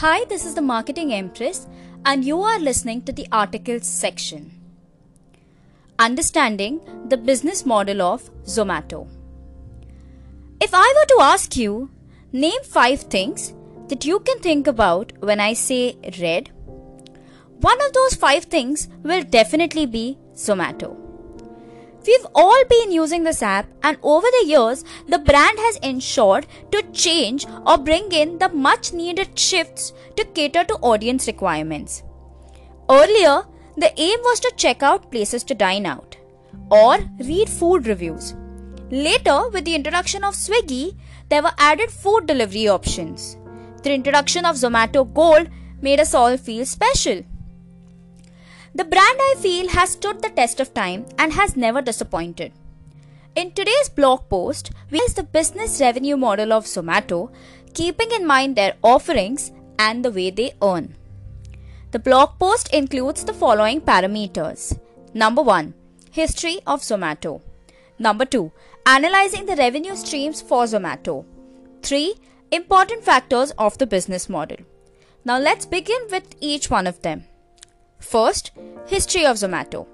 Hi, this is the Marketing Empress, and you are listening to the articles section. Understanding the business model of Zomato. If I were to ask you, name five things that you can think about when I say red, one of those five things will definitely be Zomato. We've all been using this app, and over the years, the brand has ensured to change or bring in the much needed shifts to cater to audience requirements. Earlier, the aim was to check out places to dine out or read food reviews. Later, with the introduction of Swiggy, there were added food delivery options. The introduction of Zomato Gold made us all feel special. The brand I feel has stood the test of time and has never disappointed. In today's blog post, we is the business revenue model of Zomato, keeping in mind their offerings and the way they earn. The blog post includes the following parameters. Number 1. History of Zomato. Number 2. Analyzing the revenue streams for Zomato. 3. Important factors of the business model. Now let's begin with each one of them. First, history of Zomato.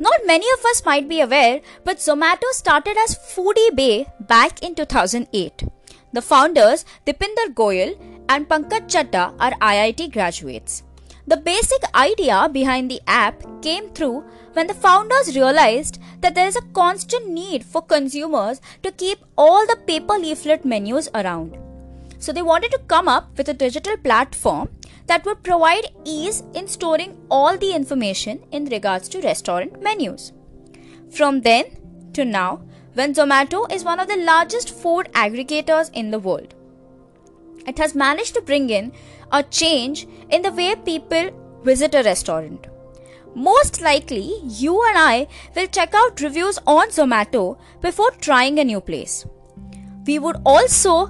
Not many of us might be aware, but Zomato started as Foodie Bay back in 2008. The founders, Deepinder Goyal and Pankaj Chaddah, are IIT graduates. The basic idea behind the app came through when the founders realized that there is a constant need for consumers to keep all the paper leaflet menus around. So they wanted to come up with a digital platform that would provide ease in storing all the information in regards to restaurant menus. From then to now, when Zomato is one of the largest food aggregators in the world, it has managed to bring in a change in the way people visit a restaurant. Most likely, you and I will check out reviews on Zomato before trying a new place. We would also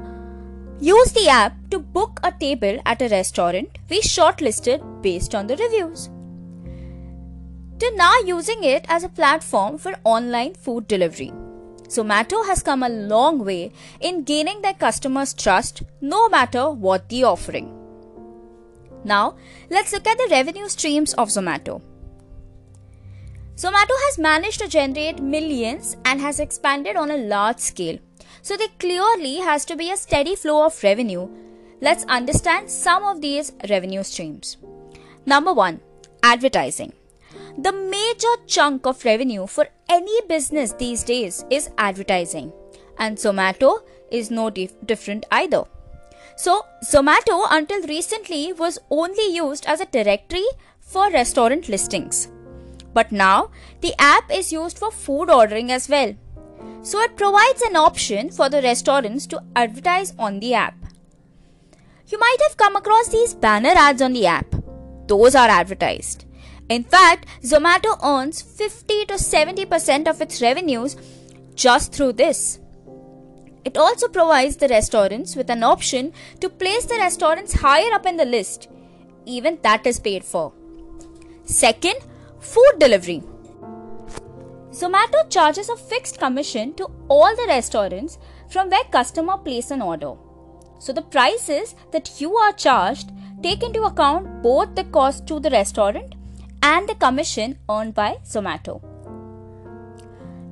use the app to book a table at a restaurant we shortlisted based on the reviews. To now using it as a platform for online food delivery. Zomato has come a long way in gaining their customers' trust no matter what the offering. Now, let's look at the revenue streams of Zomato. Zomato has managed to generate millions and has expanded on a large scale. So there clearly has to be a steady flow of revenue. Let's understand some of these revenue streams. Number 1, advertising. The major chunk of revenue for any business these days is advertising, and Zomato is no dif- different either. So, Zomato until recently was only used as a directory for restaurant listings. But now, the app is used for food ordering as well. So, it provides an option for the restaurants to advertise on the app. You might have come across these banner ads on the app. Those are advertised. In fact, Zomato earns 50 to 70% of its revenues just through this. It also provides the restaurants with an option to place the restaurants higher up in the list. Even that is paid for. Second, food delivery. Zomato charges a fixed commission to all the restaurants from where customer place an order. So the prices that you are charged take into account both the cost to the restaurant and the commission earned by Zomato.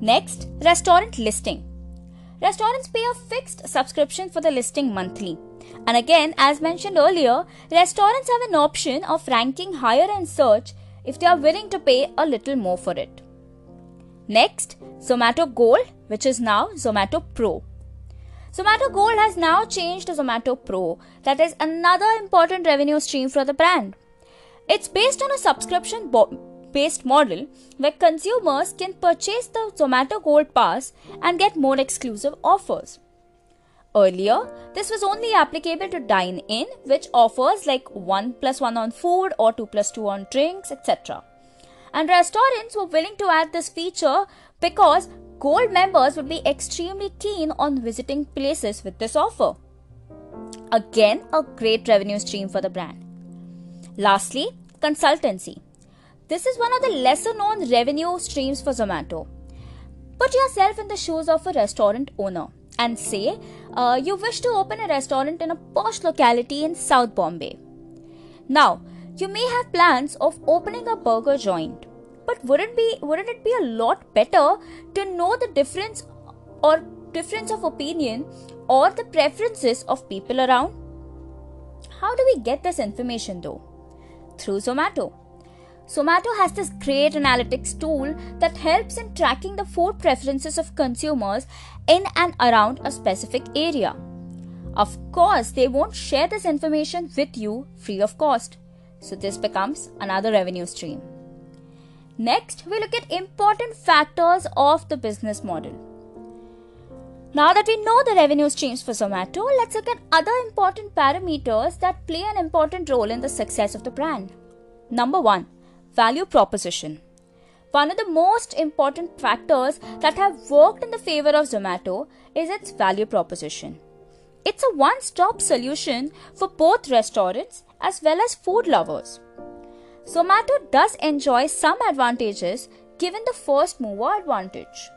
Next, restaurant listing. Restaurants pay a fixed subscription for the listing monthly. And again, as mentioned earlier, restaurants have an option of ranking higher in search if they are willing to pay a little more for it. Next, Zomato Gold, which is now Zomato Pro. Zomato Gold has now changed to Zomato Pro, that is another important revenue stream for the brand. It's based on a subscription bo- based model where consumers can purchase the Zomato Gold Pass and get more exclusive offers. Earlier, this was only applicable to dine in, which offers like 1 plus 1 on food or 2 plus 2 on drinks, etc. And restaurants were willing to add this feature because gold members would be extremely keen on visiting places with this offer. Again, a great revenue stream for the brand. Lastly, consultancy. This is one of the lesser known revenue streams for Zomato. Put yourself in the shoes of a restaurant owner and say uh, you wish to open a restaurant in a posh locality in South Bombay. Now, you may have plans of opening a burger joint, but wouldn't be wouldn't it be a lot better to know the difference or difference of opinion or the preferences of people around? How do we get this information though? Through Zomato. Zomato has this great analytics tool that helps in tracking the food preferences of consumers in and around a specific area. Of course, they won't share this information with you free of cost. So, this becomes another revenue stream. Next, we look at important factors of the business model. Now that we know the revenue streams for Zomato, let's look at other important parameters that play an important role in the success of the brand. Number one, value proposition. One of the most important factors that have worked in the favor of Zomato is its value proposition. It's a one stop solution for both restaurants as well as food lovers. Zomato does enjoy some advantages given the first mover advantage.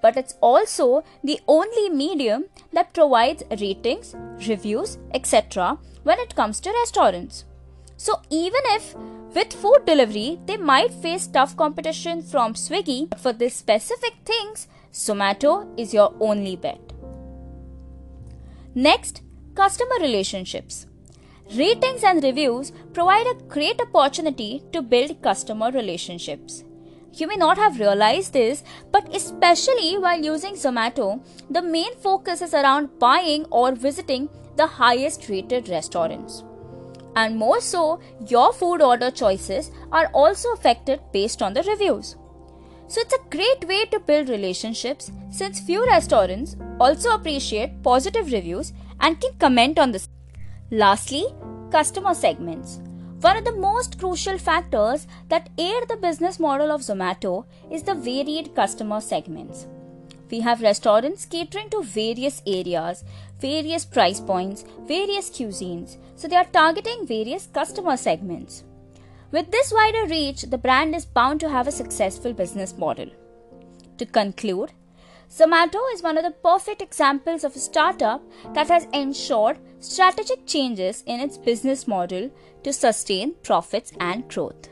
But it's also the only medium that provides ratings, reviews, etc. when it comes to restaurants. So, even if with food delivery, they might face tough competition from Swiggy. For these specific things, Zomato is your only bet. Next, customer relationships. Ratings and reviews provide a great opportunity to build customer relationships. You may not have realized this, but especially while using Zomato, the main focus is around buying or visiting the highest rated restaurants. And more so, your food order choices are also affected based on the reviews. So it's a great way to build relationships since few restaurants also appreciate positive reviews and can comment on this. Lastly, customer segments. One of the most crucial factors that aid the business model of Zomato is the varied customer segments. We have restaurants catering to various areas, various price points, various cuisines, so they are targeting various customer segments. With this wider reach, the brand is bound to have a successful business model. To conclude, Zomato is one of the perfect examples of a startup that has ensured strategic changes in its business model to sustain profits and growth.